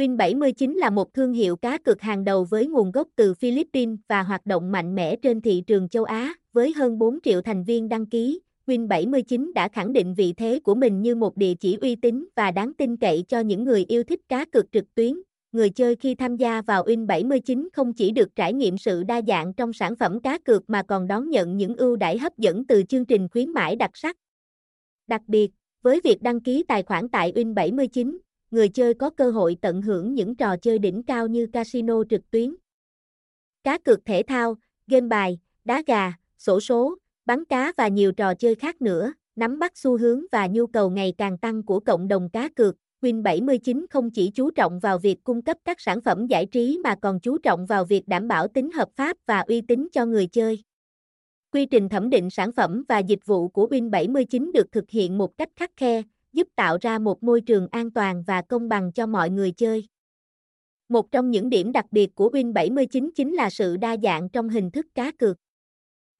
Win79 là một thương hiệu cá cược hàng đầu với nguồn gốc từ Philippines và hoạt động mạnh mẽ trên thị trường châu Á, với hơn 4 triệu thành viên đăng ký. Win79 đã khẳng định vị thế của mình như một địa chỉ uy tín và đáng tin cậy cho những người yêu thích cá cược trực tuyến. Người chơi khi tham gia vào Win79 không chỉ được trải nghiệm sự đa dạng trong sản phẩm cá cược mà còn đón nhận những ưu đãi hấp dẫn từ chương trình khuyến mãi đặc sắc. Đặc biệt, với việc đăng ký tài khoản tại Win79, người chơi có cơ hội tận hưởng những trò chơi đỉnh cao như casino trực tuyến, cá cược thể thao, game bài, đá gà, sổ số, bắn cá và nhiều trò chơi khác nữa, nắm bắt xu hướng và nhu cầu ngày càng tăng của cộng đồng cá cược. Win79 không chỉ chú trọng vào việc cung cấp các sản phẩm giải trí mà còn chú trọng vào việc đảm bảo tính hợp pháp và uy tín cho người chơi. Quy trình thẩm định sản phẩm và dịch vụ của Win79 được thực hiện một cách khắc khe, giúp tạo ra một môi trường an toàn và công bằng cho mọi người chơi. Một trong những điểm đặc biệt của Win79 chính là sự đa dạng trong hình thức cá cược.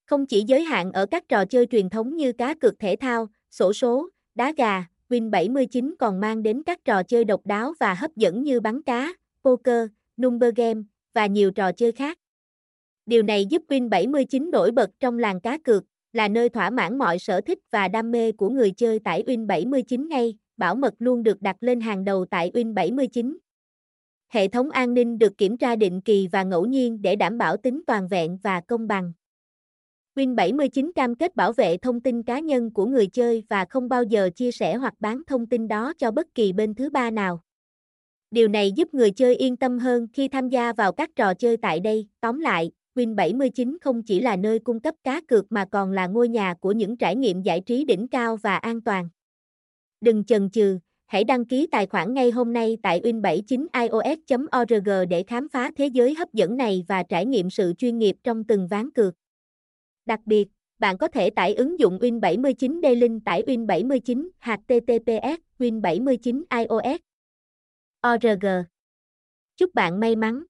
Không chỉ giới hạn ở các trò chơi truyền thống như cá cược thể thao, sổ số, đá gà, Win79 còn mang đến các trò chơi độc đáo và hấp dẫn như bắn cá, poker, number game và nhiều trò chơi khác. Điều này giúp Win79 nổi bật trong làng cá cược, là nơi thỏa mãn mọi sở thích và đam mê của người chơi tại Win79 ngay, bảo mật luôn được đặt lên hàng đầu tại Win79. Hệ thống an ninh được kiểm tra định kỳ và ngẫu nhiên để đảm bảo tính toàn vẹn và công bằng. Win79 cam kết bảo vệ thông tin cá nhân của người chơi và không bao giờ chia sẻ hoặc bán thông tin đó cho bất kỳ bên thứ ba nào. Điều này giúp người chơi yên tâm hơn khi tham gia vào các trò chơi tại đây. Tóm lại, Win79 không chỉ là nơi cung cấp cá cược mà còn là ngôi nhà của những trải nghiệm giải trí đỉnh cao và an toàn. Đừng chần chừ, hãy đăng ký tài khoản ngay hôm nay tại win79ios.org để khám phá thế giới hấp dẫn này và trải nghiệm sự chuyên nghiệp trong từng ván cược. Đặc biệt, bạn có thể tải ứng dụng Win79 D-Link tải Win79 HTTPS Win79 iOS. ORG. Chúc bạn may mắn!